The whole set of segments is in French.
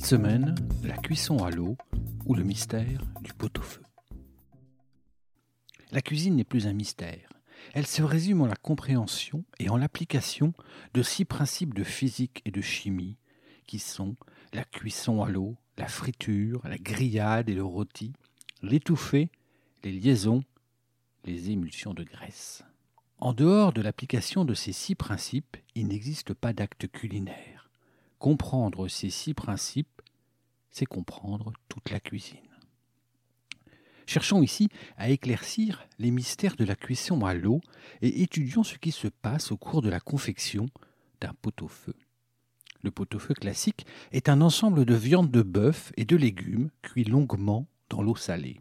Cette semaine, la cuisson à l'eau ou le mystère du pot-au-feu. La cuisine n'est plus un mystère. Elle se résume en la compréhension et en l'application de six principes de physique et de chimie qui sont la cuisson à l'eau, la friture, la grillade et le rôti, l'étouffée, les liaisons, les émulsions de graisse. En dehors de l'application de ces six principes, il n'existe pas d'acte culinaire. Comprendre ces six principes, c'est comprendre toute la cuisine. Cherchons ici à éclaircir les mystères de la cuisson à l'eau et étudions ce qui se passe au cours de la confection d'un pot-au-feu. Le pot-au-feu classique est un ensemble de viande de bœuf et de légumes cuits longuement dans l'eau salée.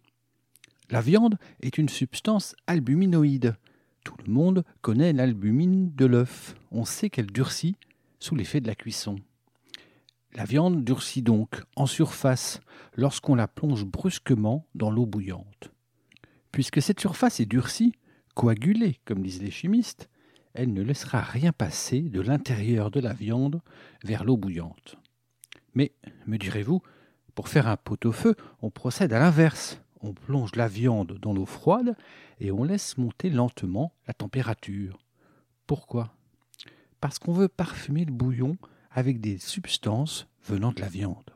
La viande est une substance albuminoïde. Tout le monde connaît l'albumine de l'œuf. On sait qu'elle durcit sous l'effet de la cuisson. La viande durcit donc en surface lorsqu'on la plonge brusquement dans l'eau bouillante. Puisque cette surface est durcie, coagulée, comme disent les chimistes, elle ne laissera rien passer de l'intérieur de la viande vers l'eau bouillante. Mais, me direz-vous, pour faire un pot-au-feu, on procède à l'inverse. On plonge la viande dans l'eau froide et on laisse monter lentement la température. Pourquoi? Parce qu'on veut parfumer le bouillon avec des substances venant de la viande.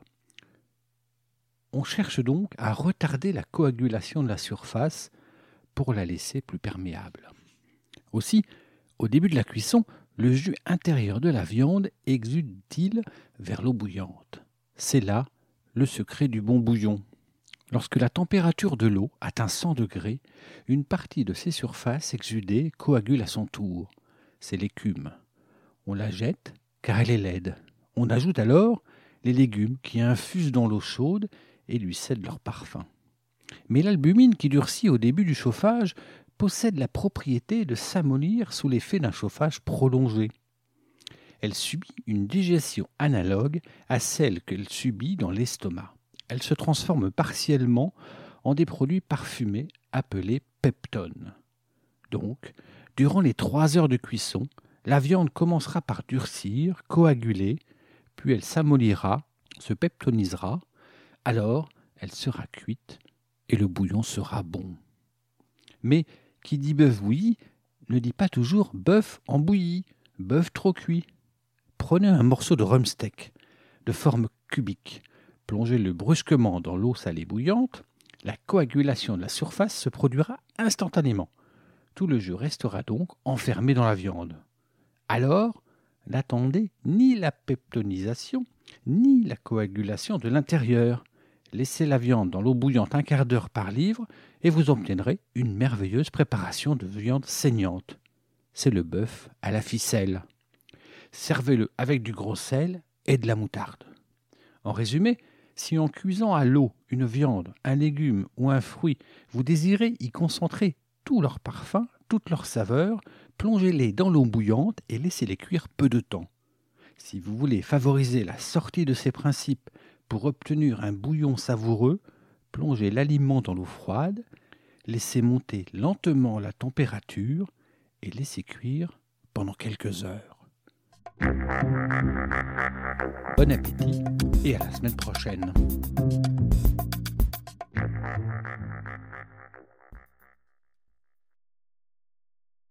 On cherche donc à retarder la coagulation de la surface pour la laisser plus perméable. Aussi, au début de la cuisson, le jus intérieur de la viande exude-t-il vers l'eau bouillante. C'est là le secret du bon bouillon. Lorsque la température de l'eau atteint 100 degrés, une partie de ses surfaces exudées coagule à son tour. C'est l'écume. On la jette car elle est laide. On ajoute alors les légumes qui infusent dans l'eau chaude et lui cèdent leur parfum. Mais l'albumine qui durcit au début du chauffage possède la propriété de s'amollir sous l'effet d'un chauffage prolongé. Elle subit une digestion analogue à celle qu'elle subit dans l'estomac. Elle se transforme partiellement en des produits parfumés appelés peptones. Donc, durant les trois heures de cuisson, la viande commencera par durcir, coaguler, puis elle s'amollira, se peptonisera, alors elle sera cuite et le bouillon sera bon. Mais qui dit bœuf bouilli ne dit pas toujours bœuf en bouilli, bœuf trop cuit. Prenez un morceau de rumsteak de forme cubique, plongez-le brusquement dans l'eau salée bouillante, la coagulation de la surface se produira instantanément. Tout le jus restera donc enfermé dans la viande. Alors, n'attendez ni la peptonisation, ni la coagulation de l'intérieur. Laissez la viande dans l'eau bouillante un quart d'heure par livre et vous obtiendrez une merveilleuse préparation de viande saignante. C'est le bœuf à la ficelle. Servez-le avec du gros sel et de la moutarde. En résumé, si en cuisant à l'eau une viande, un légume ou un fruit, vous désirez y concentrer tout leur parfum, toute leur saveur, plongez-les dans l'eau bouillante et laissez-les cuire peu de temps. Si vous voulez favoriser la sortie de ces principes pour obtenir un bouillon savoureux, plongez l'aliment dans l'eau froide, laissez monter lentement la température et laissez cuire pendant quelques heures. Bon appétit et à la semaine prochaine.